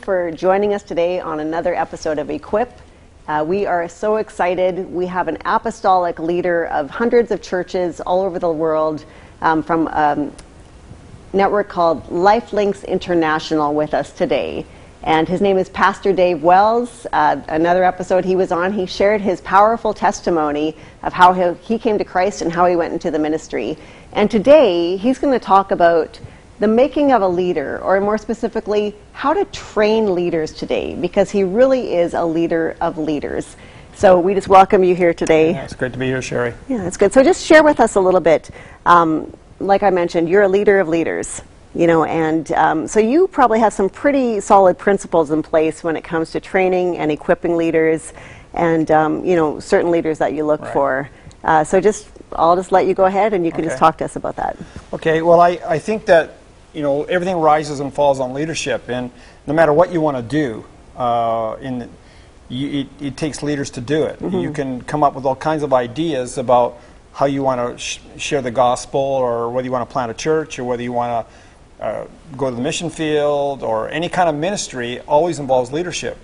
for joining us today on another episode of Equip. Uh, we are so excited. We have an apostolic leader of hundreds of churches all over the world um, from a network called Lifelinks International with us today. And his name is Pastor Dave Wells. Uh, another episode he was on, he shared his powerful testimony of how he came to Christ and how he went into the ministry. And today he's going to talk about the making of a leader, or more specifically, how to train leaders today, because he really is a leader of leaders. So we just welcome you here today. Yeah, it's great to be here, Sherry. Yeah, that's good. So just share with us a little bit. Um, like I mentioned, you're a leader of leaders, you know, and um, so you probably have some pretty solid principles in place when it comes to training and equipping leaders, and um, you know, certain leaders that you look Right. for. Uh, so just, I'll just let you go ahead, and you can just talk to us about that. Okay, well, I, I think that, you know, everything rises and falls on leadership, and no matter what you want to do, uh, in, you, it, it takes leaders to do it. You can come up with all kinds of ideas about how you want to sh- share the gospel, or whether you want to plant a church, or whether you want to uh, go to the mission field, or any kind of ministry always involves leadership.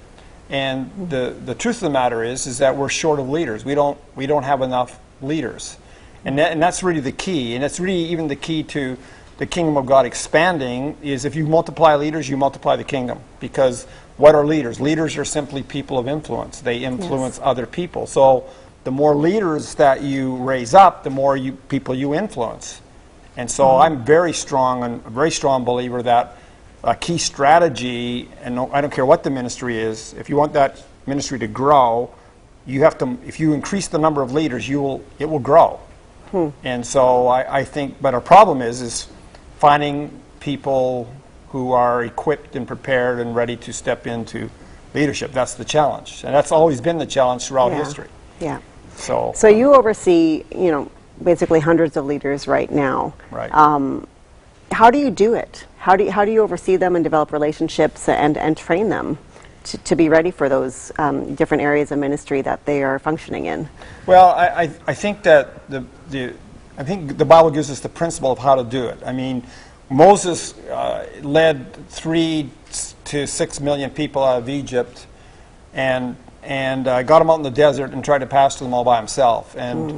And the, the truth of the matter is, is that we're short of leaders. We don't, we don't have enough leaders. And, that, and that's really the key. And it's really even the key to the kingdom of God expanding is if you multiply leaders, you multiply the kingdom. Because what are leaders? Leaders are simply people of influence. They influence other people. So the more leaders that you raise up, the more you, people you influence. And so mm-hmm. I'm very strong and a very strong believer that a key strategy, and no- I don't care what the ministry is, if you want that ministry to grow, you have to. If you increase the number of leaders, you will. It will grow. Hmm. And so I, I think, but our problem is, is finding people who are equipped and prepared and ready to step into leadership. That's the challenge, and that's always been the challenge throughout Yeah. history. Yeah. So, So you oversee, you know, basically hundreds of leaders right now. right. Um, how do you do it? How do you, how do you oversee them and develop relationships and, and train them to, to be ready for those um, different areas of ministry that they are functioning in? Well, I, I, I think that the, the, I think the Bible gives us the principle of how to do it. I mean, Moses uh, led three to six million people out of Egypt and, and uh, got them out in the desert and tried to pasture them all by himself. And,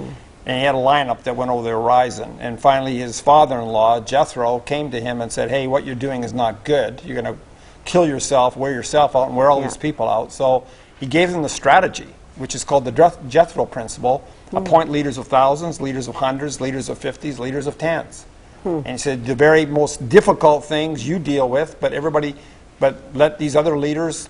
and he had a lineup that went over the horizon. And finally, his father in law, Jethro, came to him and said, Hey, what you're doing is not good. You're going to kill yourself, wear yourself out, and wear all Yeah. these people out. So he gave them the strategy, which is called the Jethro principle hmm. appoint leaders of thousands, leaders of hundreds, leaders of fifties, leaders of tens. Hmm. And he said, the very most difficult things you deal with, but everybody, but let these other leaders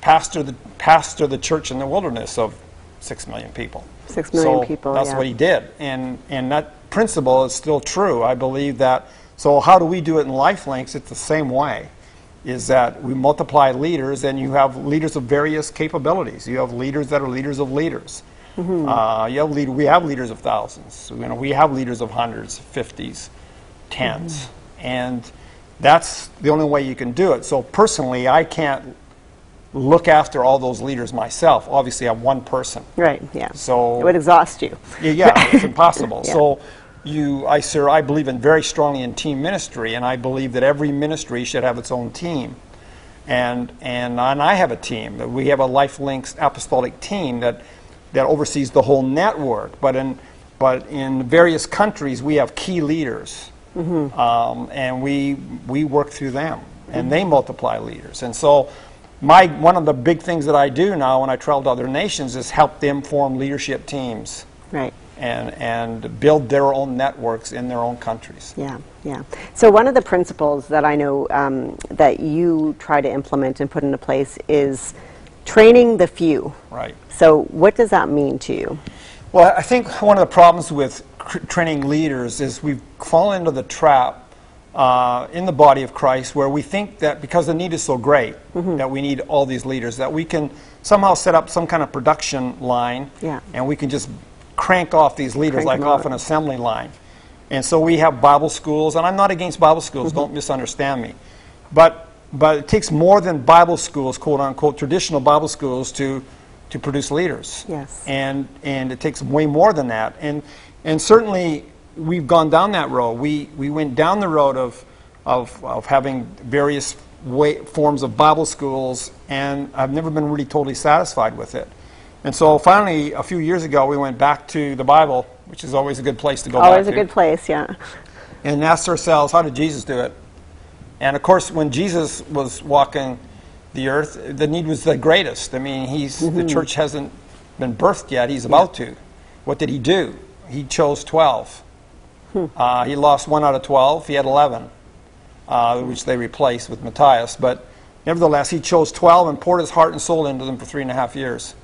pastor the, pastor the church in the wilderness of six million people. Six million So people, That's yeah. what he did. And, and that principle is still true. I believe that. So, how do we do it in Lifelinks? It's the same way. Is that we multiply leaders, and you have leaders of various capabilities. You have leaders that are leaders of leaders. Mm-hmm. Uh, you have lead, we have leaders of thousands. You know, we have leaders of hundreds, fifties, 10s Mm-hmm. and that's the only way you can do it. So personally, I can't look after all those leaders myself. Obviously, I'm one person. Right, yeah. So it would exhaust you. yeah, yeah, it's impossible. Yeah. So you, I, sir, I believe in very strongly in team ministry, and I believe that every ministry should have its own team. And and and I have a team. We have a LifeLinks apostolic team that that oversees the whole network. But in but in various countries, we have key leaders, um, and we we work through them, and they multiply leaders. And so. My, one of the big things that I do now when I travel to other nations is help them form leadership teams Right. And, and build their own networks in their own countries. Yeah, yeah. So one of the principles that I know um, that you try to implement and put into place is training the few. Right. So what does that mean to you? Well, I think one of the problems with cr- training leaders is we've fallen into the trap uh, in the body of Christ where we think that because the need is so great that we need all these leaders, that we can somehow set up some kind of production line Yeah. and we can just crank off these leaders Crank like off an assembly line. And so we have Bible schools, and I'm not against Bible schools, mm-hmm. don't misunderstand me. But, but it takes more than Bible schools, quote unquote, traditional Bible schools to, to produce leaders. Yes. And, and it takes way more than that. And, and certainly we've gone down that road. We, we went down the road of, of, of having various way, forms of Bible schools, and I've never been really totally satisfied with it. And so finally, a few years ago, we went back to the Bible, which is always a good place to go Always a to, good place, yeah. and asked ourselves, how did Jesus do it? And of course, when Jesus was walking the earth, the need was the greatest. I mean, he's the church hasn't been birthed yet; he's about to. What did he do? He chose twelve. Uh, he lost one out of twelve. He had eleven, uh, which they replaced with Matthias. But nevertheless, he chose twelve and poured his heart and soul into them for three and a half years.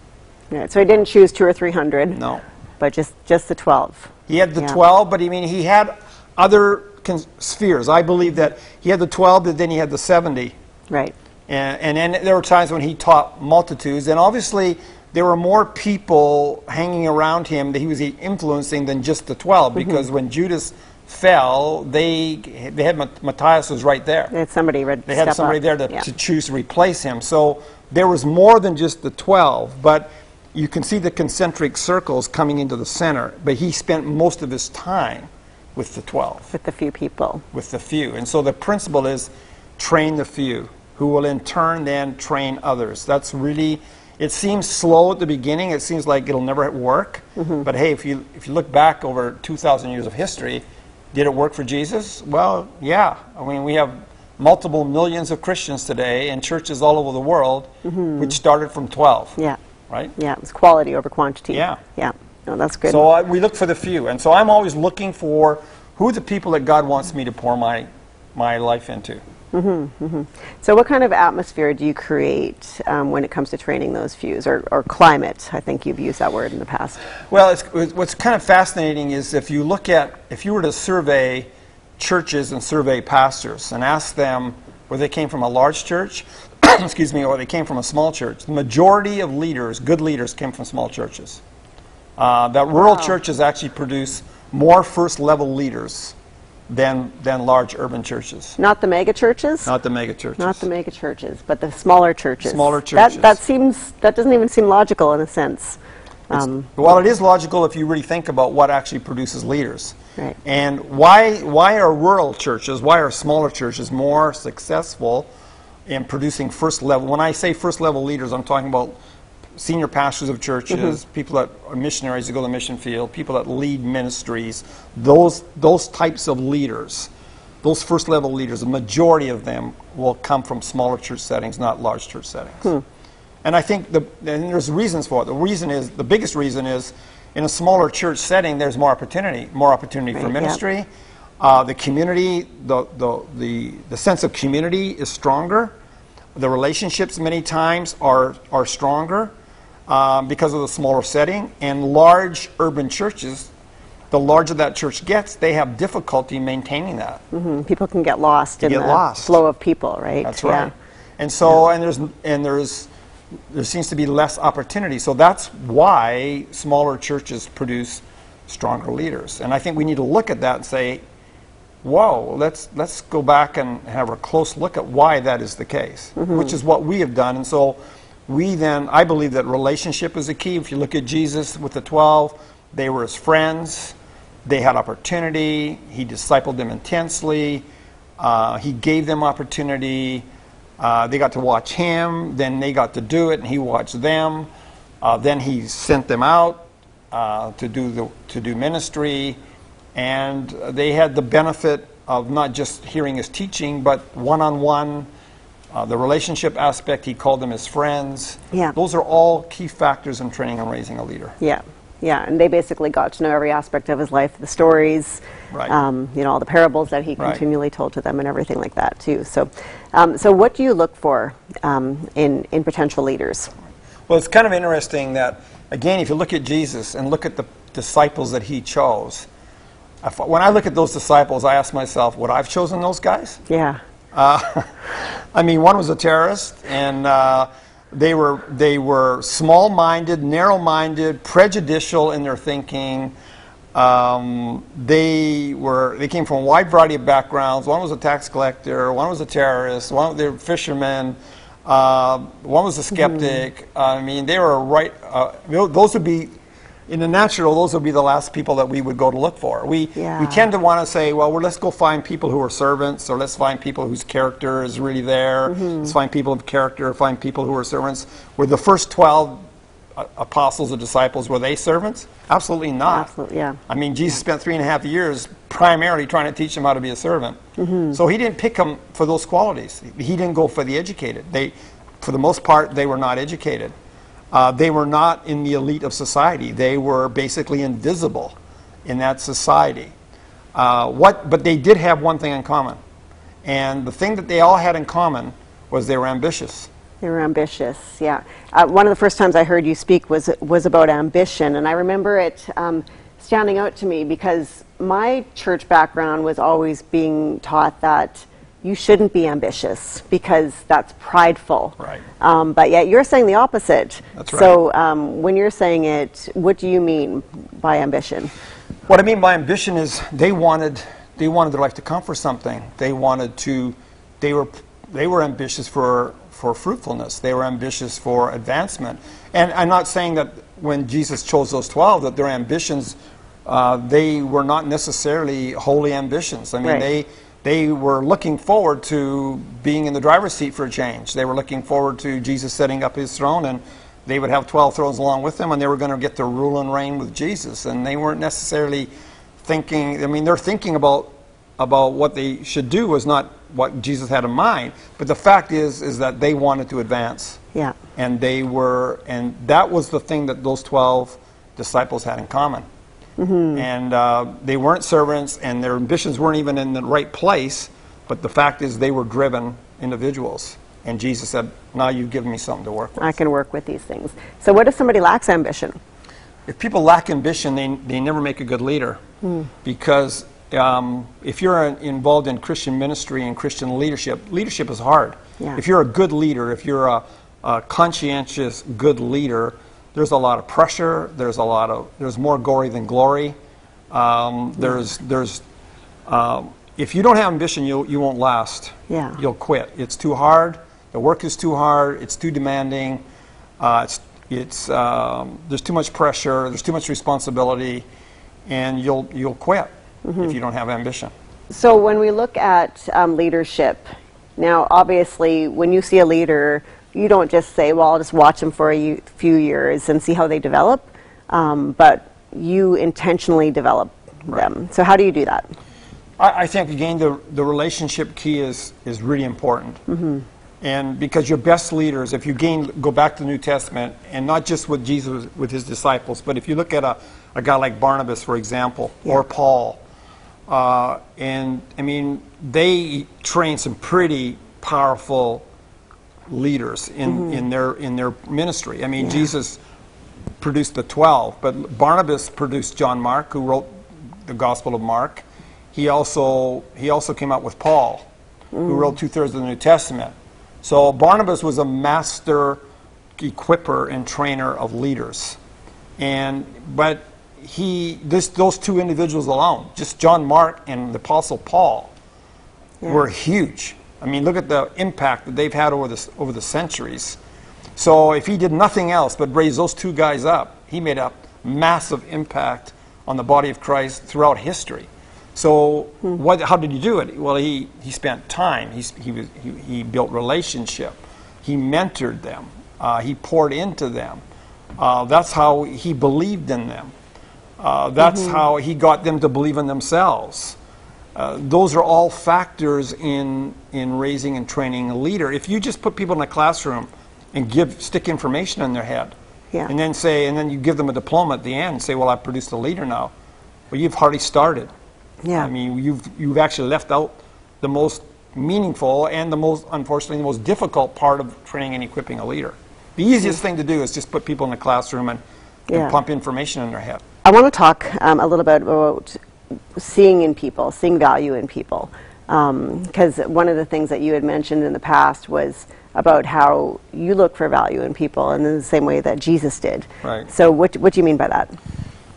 Yeah. So he didn't choose two or three hundred, No, but just, just the 12. He had the Yeah. 12, but I mean, he had other con- spheres. I believe that he had the 12, but then he had the 70. Right. And, and then there were times when he taught multitudes. And obviously, there were more people hanging around him that he was influencing than just the 12, mm-hmm. because when Judas fell, they, they had Mat- Matthias was right there. They had somebody ready to They had somebody there to, to choose to replace him. So there was more than just the 12, but you can see the concentric circles coming into the center. But he spent most of his time with the 12, With the few people. with the few. And so the principle is train the few, who will in turn then train others. That's really, it seems slow at the beginning. It seems like it'll never work. Mm-hmm. But hey, if you, if you look back over 2,000 years of history, did it work for Jesus? Well, yeah. I mean, we have multiple millions of Christians today in churches all over the world, which started from 12. Mm-hmm. Yeah. Right? Yeah. It was quality over quantity. Yeah. Yeah. No, that's good. So we look for the few. And so I'm always looking for who the people that God wants me to pour my, my life into. Mm-hmm, mm-hmm. So, what kind of atmosphere do you create um, when it comes to training those fews, or, or climate? I think you've used that word in the past. Well, it's, what's kind of fascinating is if you look at, if you were to survey churches and survey pastors and ask them whether they came from a large church, excuse me, or they came from a small church, the majority of leaders, good leaders, came from small churches. Uh, that rural Wow. churches actually produce more first level leaders than, than large urban churches, Not the mega churches. not the mega churches. Not the mega churches, but the smaller churches. Smaller That, churches. that seems. That doesn't even seem logical in a sense. Um, Well, it is logical if you really think about what actually produces leaders. Right. And why, why are rural churches, why are smaller churches more successful in producing first level? When I say first level leaders, I'm talking about senior pastors of churches, mm-hmm. people that are missionaries that go to the mission field, people that lead ministries, those, those types of leaders, those first level leaders, the majority of them will come from smaller church settings, not large church settings. Hmm. And I think the, and there's reasons for it. The reason is, the biggest reason is, in a smaller church setting, there's more opportunity, more opportunity for Right, yeah. ministry. Uh, the community, the, the, the, the sense of community is stronger. The relationships many times are, are stronger um, because of the smaller setting. And large urban churches, the larger that church gets, they have difficulty maintaining that. mhm, People can get lost in get the lost. flow of people, right? That's Yeah. right. And so, and there's and there's there seems to be less opportunity. So that's why smaller churches produce stronger leaders. And I think we need to look at that and say, "Whoa, let's let's go back and have a close look at why that is the case," which is what we have done. And so, we then I believe that relationship is the key. If you look at Jesus with the twelve, they were his friends. They had opportunity. He discipled them intensely. Uh, he gave them opportunity. Uh, they got to watch him. Then they got to do it, and he watched them. Uh, then he sent them out uh, to do the to do ministry, and they had the benefit of not just hearing his teaching, but one-on-one. Uh, the relationship aspect, he called them his friends. Yeah. Those are all key factors in training and raising a leader. Yeah, yeah, and they basically got to know every aspect of his life, the stories, Right. um, you know, all the parables that he Right. continually told to them, and everything like that too. So, um, so what do you look for um, in in potential leaders? Well, it's kind of interesting that, again, if you look at Jesus and look at the disciples that he chose, when I look at those disciples, I ask myself, would I have chosen those guys? Yeah, Uh, I mean, one was a terrorist, and uh, they were they were small-minded, narrow-minded, prejudicial in their thinking. Um, they were they came from a wide variety of backgrounds. One was a tax collector. One was a terrorist. One they were fishermen. Uh, one was a skeptic. I mean, they were right. Uh, those would be in the natural, those would be the last people that we would go to look for. We, Yeah. we tend to want to say, well, well, let's go find people who are servants, or let's find people whose character is really there. Mm-hmm. Let's find people of character, find people who are servants. Were the first 12 uh, apostles or disciples, were they servants? Absolutely not. Absolutely, yeah. I mean, Jesus spent three and a half years primarily trying to teach them how to be a servant. Mm-hmm. So he didn't pick them for those qualities. He didn't go for the educated. They, for the most part, they were not educated. Uh, they were not in the elite of society. They were basically invisible in that society. Uh, what, but they did have one thing in common. And the thing that they all had in common was they were ambitious. They were ambitious, yeah. Uh, one of the first times I heard you speak was was about ambition, and I remember it um, standing out to me because my church background was always being taught that you shouldn't be ambitious because that's prideful. Right. Um, but yet you're saying the opposite. That's right. So um, when you're saying it, what do you mean by ambition? What I mean by ambition is they wanted they wanted their life to come for something. They wanted to they were they were ambitious for for fruitfulness. They were ambitious for advancement. And I'm not saying that when Jesus chose those 12 that their ambitions uh, they were not necessarily holy ambitions. I mean Right. they they were looking forward to being in the driver's seat for a change. They were looking forward to Jesus setting up his throne and they would have 12 thrones along with them and they were going to get to rule and reign with Jesus. And they weren't necessarily thinking, I mean, they're thinking about, about what they should do was not what Jesus had in mind. But the fact is, is that they wanted to advance. Yeah. And they were, and that was the thing that those 12 disciples had in common. And uh, they weren't servants, and their ambitions weren't even in the right place. But the fact is, they were driven individuals. And Jesus said, Now you've given me something to work with. I can work with these things. So what if somebody lacks ambition? If people lack ambition, they, they never make a good leader. Because um, if you're in- involved in Christian ministry and Christian leadership, leadership is hard. Yeah. If you're a good leader, if you're a, a conscientious good leader, there's a lot of pressure. There's a lot of there's more gory than glory. Um, there's there's um, if you don't have ambition, you you won't last. Yeah. You'll quit. It's too hard. The work is too hard. It's too demanding. Uh, it's it's um, there's too much pressure. There's too much responsibility, and you'll you'll quit if you don't have ambition. So when we look at um, leadership, now obviously when you see a leader, you don't just say, "Well, I'll just watch them for a few years and see how they develop," um, but you intentionally develop them. So how do you do that? I, I think again the the relationship key is is really important, and because your best leaders, if you gain go back to the New Testament, and not just with Jesus with his disciples, but if you look at a, a guy like Barnabas, for example, or Paul, uh, and I mean they trained some pretty powerful leaders in, mm-hmm. in their in their ministry. I mean Jesus produced the 12, but Barnabas produced John Mark, who wrote the Gospel of Mark. He also, he also came out with Paul, who mm. wrote two thirds of the New Testament. So Barnabas was a master equiper and trainer of leaders. And, but he, this, those two individuals alone, just John Mark and the Apostle Paul, were huge. I mean, look at the impact that they've had over the, over the centuries. So if he did nothing else but raise those two guys up, he made a massive impact on the body of Christ throughout history. So what, how did he do it? Well, he, he spent time. He's, he, was, he, he built relationship. He mentored them. Uh, he poured into them. Uh, that's how he believed in them. Uh, that's how he got them to believe in themselves. Uh, those are all factors in in raising and training a leader. If you just put people in a classroom and give stick information in their head, Yeah. and then say, and then you give them a diploma at the end and say, "Well, I've produced a leader now," well, you've hardly started. Yeah. I mean, you've you've actually left out the most meaningful and the most, unfortunately, the most difficult part of training and equipping a leader. The easiest thing to do is just put people in a classroom and, Yeah. and pump information in their head. I want to talk um, a little bit about seeing in people, seeing value in people. Um, because one of the things that you had mentioned in the past was about how you look for value in people in the same way that Jesus did. Right. So, what, what do you mean by that?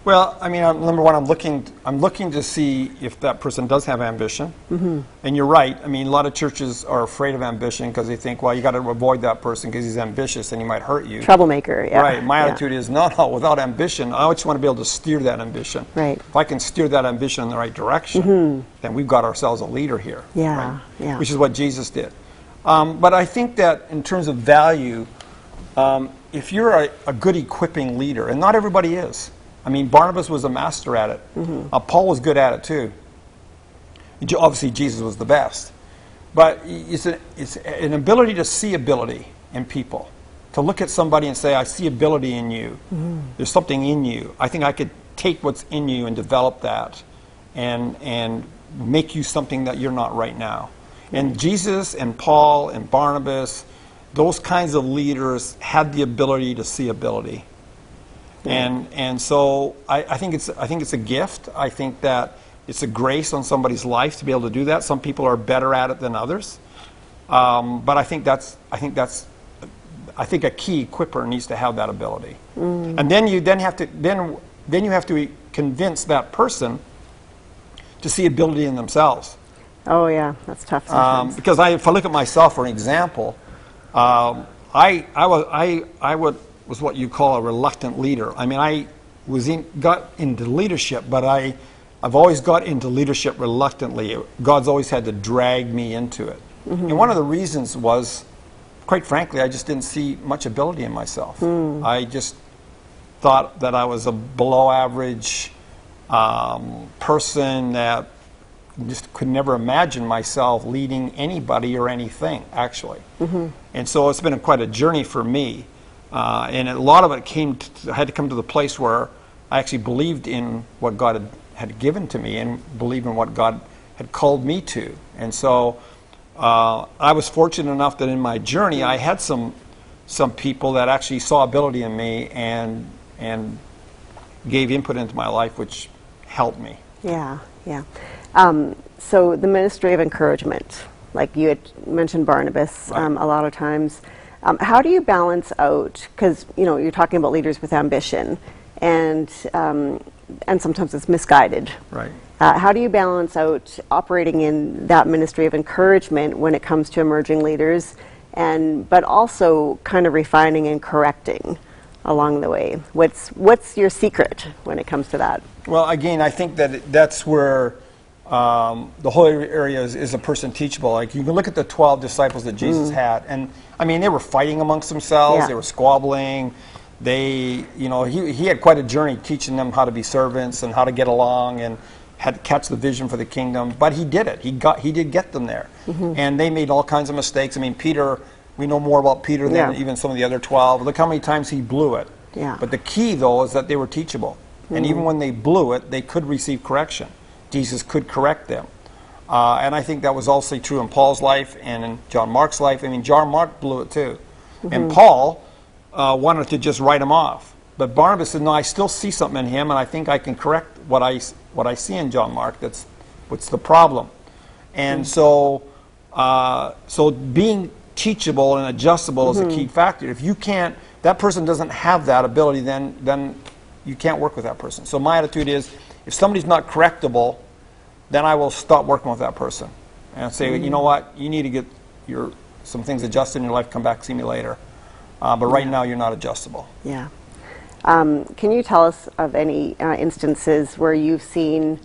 Well, I mean, I'm, number one, I'm looking. I'm looking to see if that person does have ambition. Mm-hmm. And you're right. I mean, a lot of churches are afraid of ambition because they think, well, you got to avoid that person because he's ambitious and he might hurt you. Troublemaker, yeah. Right. My yeah. attitude is, no, no. Without ambition, I just want to be able to steer that ambition. Right. If I can steer that ambition in the right direction, Mm-hmm. then we've got ourselves a leader here. Yeah, right? yeah. Which is what Jesus did. Um, but I think that in terms of value, um, if you're a, a good equipping leader, and not everybody is. I mean, Barnabas was a master at it. Mm-hmm. Uh, Paul was good at it too. Obviously, Jesus was the best. But it's, a, it's an ability to see ability in people. To look at somebody and say, I see ability in you. There's something in you. I think I could take what's in you and develop that and, and make you something that you're not right now. And Jesus and Paul and Barnabas, those kinds of leaders had the ability to see ability. And, and so I, I, think it's, I think it's a gift. I think that it's a grace on somebody's life to be able to do that. Some people are better at it than others. Um, but I think that's, I think that's, I think a key equipper needs to have that ability. And then you then have to, then, then you have to convince that person to see ability in themselves. Oh, yeah, that's tough Um, because I, if I look at myself for an example, um, I, I, was, I, I would, was what you call a reluctant leader. I mean, I was in, got into leadership, but I, I've always got into leadership reluctantly. God's always had to drag me into it. Mm-hmm. And one of the reasons was, quite frankly, I just didn't see much ability in myself. Mm. I just thought that I was a below average um, person that just could never imagine myself leading anybody or anything, actually. Mm-hmm. And so it's been a, quite a journey for me. Uh, and a lot of it came, to, had to come to the place where I actually believed in what God had, had given to me and believed in what God had called me to. And so uh, I was fortunate enough that in my journey I had some, some people that actually saw ability in me and, and gave input into my life, which helped me. Yeah, yeah. Um, so the ministry of encouragement, like you had mentioned Barnabas Right. um, a lot of times. Um, how do you balance out? Because you know you're talking about leaders with ambition, and um, and sometimes it's misguided. Right. Uh, how do you balance out operating in that ministry of encouragement when it comes to emerging leaders, and but also kind of refining and correcting along the way? What's what's your secret when it comes to that? Well, again, I think that it- that's where um, the whole area is, is a person teachable. Like you can look at the twelve disciples that Jesus had, and I mean they were fighting amongst themselves. Yeah. They were squabbling. They, you know, he, he had quite a journey teaching them how to be servants and how to get along and had to catch the vision for the kingdom. But he did it. He got he did get them there, mm-hmm. and they made all kinds of mistakes. I mean, Peter. We know more about Peter than Yeah. even some of the other twelve. Look how many times he blew it. Yeah. But the key, though, is that they were teachable. And mm-hmm. even when they blew it, they could receive correction. Jesus could correct them. Uh, and I think that was also true in Paul's life and in John Mark's life. I mean, John Mark blew it too. And Paul uh, wanted to just write him off. But Barnabas said, No, I still see something in him, and I think I can correct what I, what I see in John Mark. That's what's the problem. And so, uh, so being teachable and adjustable is a key factor. If you can't, that person doesn't have that ability, then then you can't work with that person. So my attitude is, if somebody's not correctable, then I will stop working with that person and say, you know what, you need to get your some things adjusted in your life. Come back, see me later. Uh, but right now, you're not adjustable. Yeah. Um, can you tell us of any uh, instances where you've seen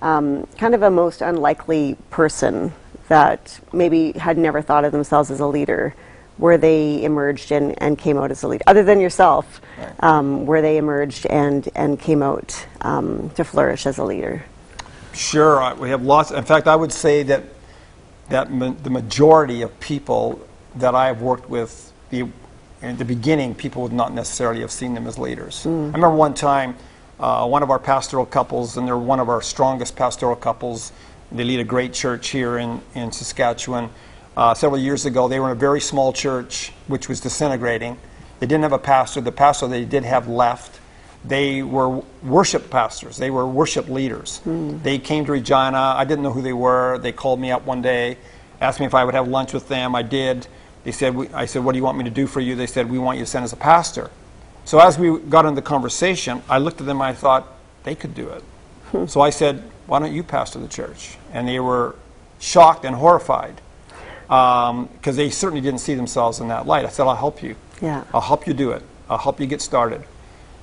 um, kind of a most unlikely person that maybe had never thought of themselves as a leader, where they emerged and, and came out as a leader, other than yourself, Right. um, where they emerged and, and came out um, to flourish as a leader? Sure, we have lots. In fact, I would say that that ma- the majority of people that I have worked with, the, in the beginning, people would not necessarily have seen them as leaders. I remember one time, uh, one of our pastoral couples, and they're one of our strongest pastoral couples. They lead a great church here in, in Saskatchewan. Uh, several years ago, they were in a very small church, which was disintegrating. They didn't have a pastor. The pastor they did have left they were worship pastors. They were worship leaders. Hmm. They came to Regina. I didn't know who they were. They called me up one day, asked me if I would have lunch with them. I did. They said, we, I said, what do you want me to do for you? They said, we want you to send us a pastor. So as we got into the conversation, I looked at them and I thought, they could do it. Hmm. so I said, why don't you pastor the church? And they were shocked and horrified um, because they certainly didn't see themselves in that light. I said, I'll help you. Yeah. I'll help you do it. I'll help you get started.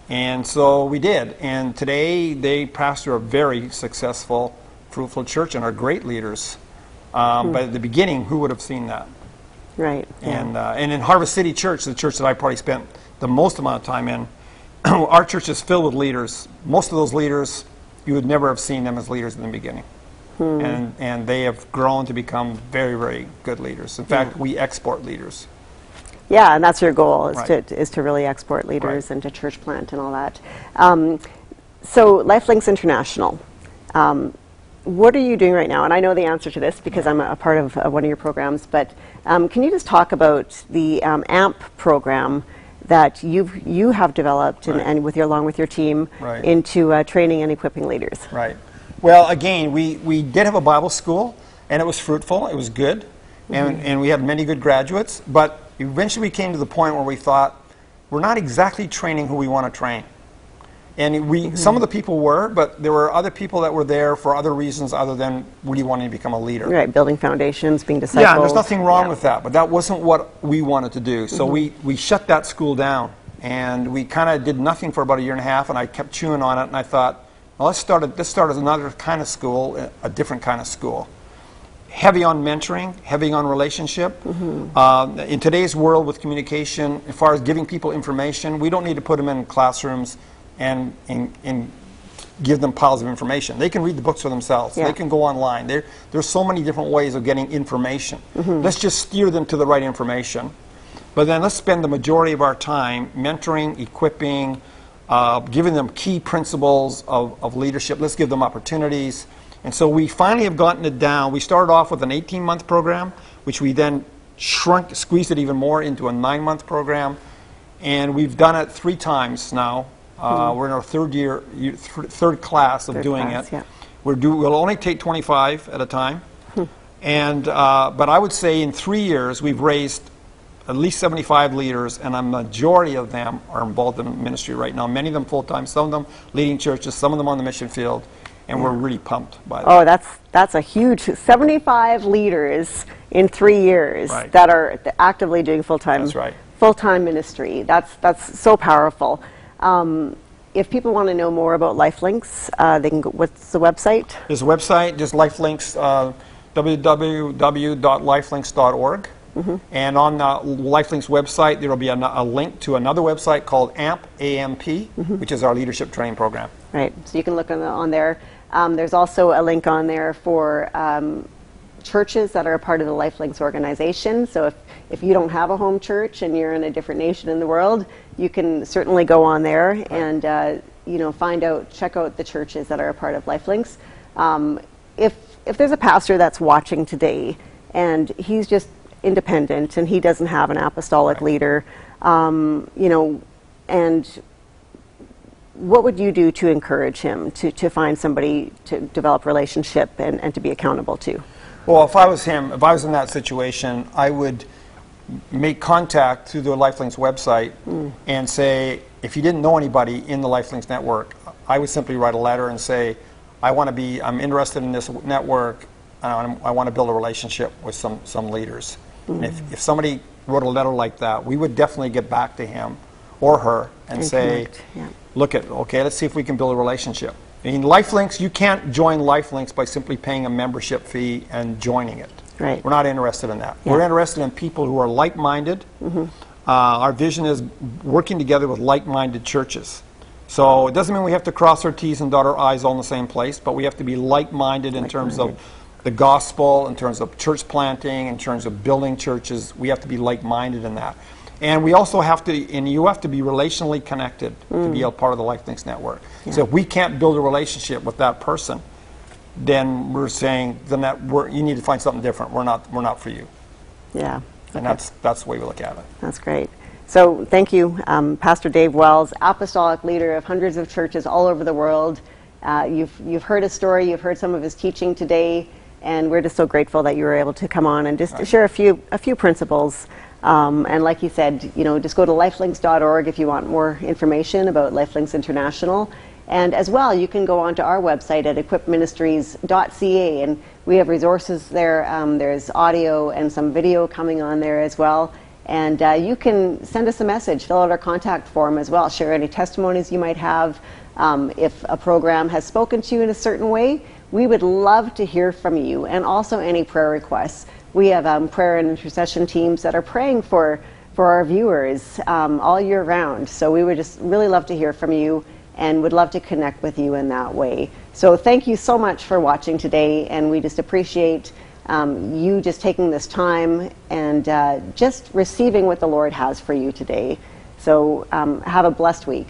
And so we did. And today they pastor a very successful, fruitful church and are great leaders. Um, But at the beginning, who would have seen that? Right. yeah. And, uh, and in Harvest City Church, the church that I probably spent the most amount of time in, our church is filled with leaders. Most of those leaders, you would never have seen them as leaders in the beginning. Hmm. And, and they have grown to become very, very good leaders. In fact, we export leaders. Yeah, and that's your goal is Right. to is to really export leaders Right. and to church plant and all that. Um, so LifeLinks International, um, what are you doing right now? And I know the answer to this because I'm a, a part of uh, one of your programs. But um, can you just talk about the um, AMP program that you you have developed and, Right. and with your along with your team into uh, training and equipping leaders? Right. Well, again, we, we did have a Bible school, and it was fruitful. It was good, and, and we had many good graduates. But eventually, we came to the point where we thought we're not exactly training who we want to train. And we, mm-hmm. some of the people were, but there were other people that were there for other reasons other than really wanting to become a leader. Right, building foundations, being discipled. Yeah, and there's nothing wrong Yeah. with that, but that wasn't what we wanted to do. So mm-hmm. we, we shut that school down, and we kind of did nothing for about a year and a half, and I kept chewing on it, and I thought, well, let's start, a, let's start as another kind of school, a different kind of school. Heavy on mentoring, heavy on relationship. Um, in today's world with communication, as far as giving people information, we don't need to put them in classrooms and, and, and give them piles of information. They can read the books for themselves. Yeah. They can go online. There, there's so many different ways of getting information. Let's just steer them to the right information. But then let's spend the majority of our time mentoring, equipping, uh, giving them key principles of, of leadership. Let's give them opportunities. And so we finally have gotten it down. We started off with an 18 month program, which we then shrunk, squeezed it even more into a nine month program. And we've done it three times now. Uh, We're in our third year, th- third class of Third doing class, it. yeah. We're do, we'll only take 25 at a time. And, uh, but I would say in three years, we've raised at least 75 leaders, and a majority of them are involved in ministry right now. Many of them full time, some of them leading churches, some of them on the mission field, and we're really pumped by that. Oh, that's that's a huge 75 leaders in three years Right. that are actively doing full time. Right. Full time ministry. That's that's so powerful. Um, if people want to know more about LifeLinks, uh, they can go. What's the website? There's a website, just lifelinks, uh, www.lifelinks.org. And on the Lifelinks website, there will be a, a link to another website called AMP, AMP, which is our leadership training program. Right. So you can look on, the, on there. Um, there's also a link on there for um, churches that are a part of the LifeLinks organization. So if, if you don't have a home church and you're in a different nation in the world, you can certainly go on there and uh, you know find out, check out the churches that are a part of LifeLinks. Um, if if there's a pastor that's watching today and he's just independent and he doesn't have an apostolic leader, um, you know, and what would you do to encourage him to, to find somebody to develop relationship and, and to be accountable to? Well, if I was him, if I was in that situation, I would make contact through the Lifelinks website hmm. and say, if you didn't know anybody in the Lifelinks network, I would simply write a letter and say, I want to be, I'm interested in this network, and I want to build a relationship with some, some leaders. Hmm. And if, if somebody wrote a letter like that, we would definitely get back to him or her and, And say, connect, yeah. look at, okay, let's see if we can build a relationship. In Lifelinks, you can't join Lifelinks by simply paying a membership fee and joining it. Right. We're not interested in that. Yeah. We're interested in people who are like-minded. Uh, our vision is working together with like-minded churches. So it doesn't mean we have to cross our T's and dot our I's all in the same place, but we have to be like-minded in terms of the gospel, in terms of church planting, in terms of building churches. We have to be like-minded in that. And we also have to, and you have to be relationally connected to be a part of the Lifelinks network. So if we can't build a relationship with that person, then we're saying then that we're, you need to find something different. We're not, we're not for you. Yeah. And that's, that's the way we look at it. That's great. So thank you, um, Pastor Dave Wells, apostolic leader of hundreds of churches all over the world. Uh, you've, you've heard his story, you've heard some of his teaching today, and we're just so grateful that you were able to come on and just share a few, a few principles. Um, and like you said, you know, just go to lifelinks.org if you want more information about Lifelinks International. And as well, you can go onto our website at equipministries.ca, and we have resources there. Um, there's audio and some video coming on there as well. And uh, you can send us a message, fill out our contact form as well, share any testimonies you might have. Um, if a program has spoken to you in a certain way, we would love to hear from you, and also any prayer requests. We have um, prayer and intercession teams that are praying for for our viewers um, all year round. So we would just really love to hear from you and would love to connect with you in that way. So thank you so much for watching today, and we just appreciate um, you just taking this time and uh, just receiving what the Lord has for you today. So um, have a blessed week.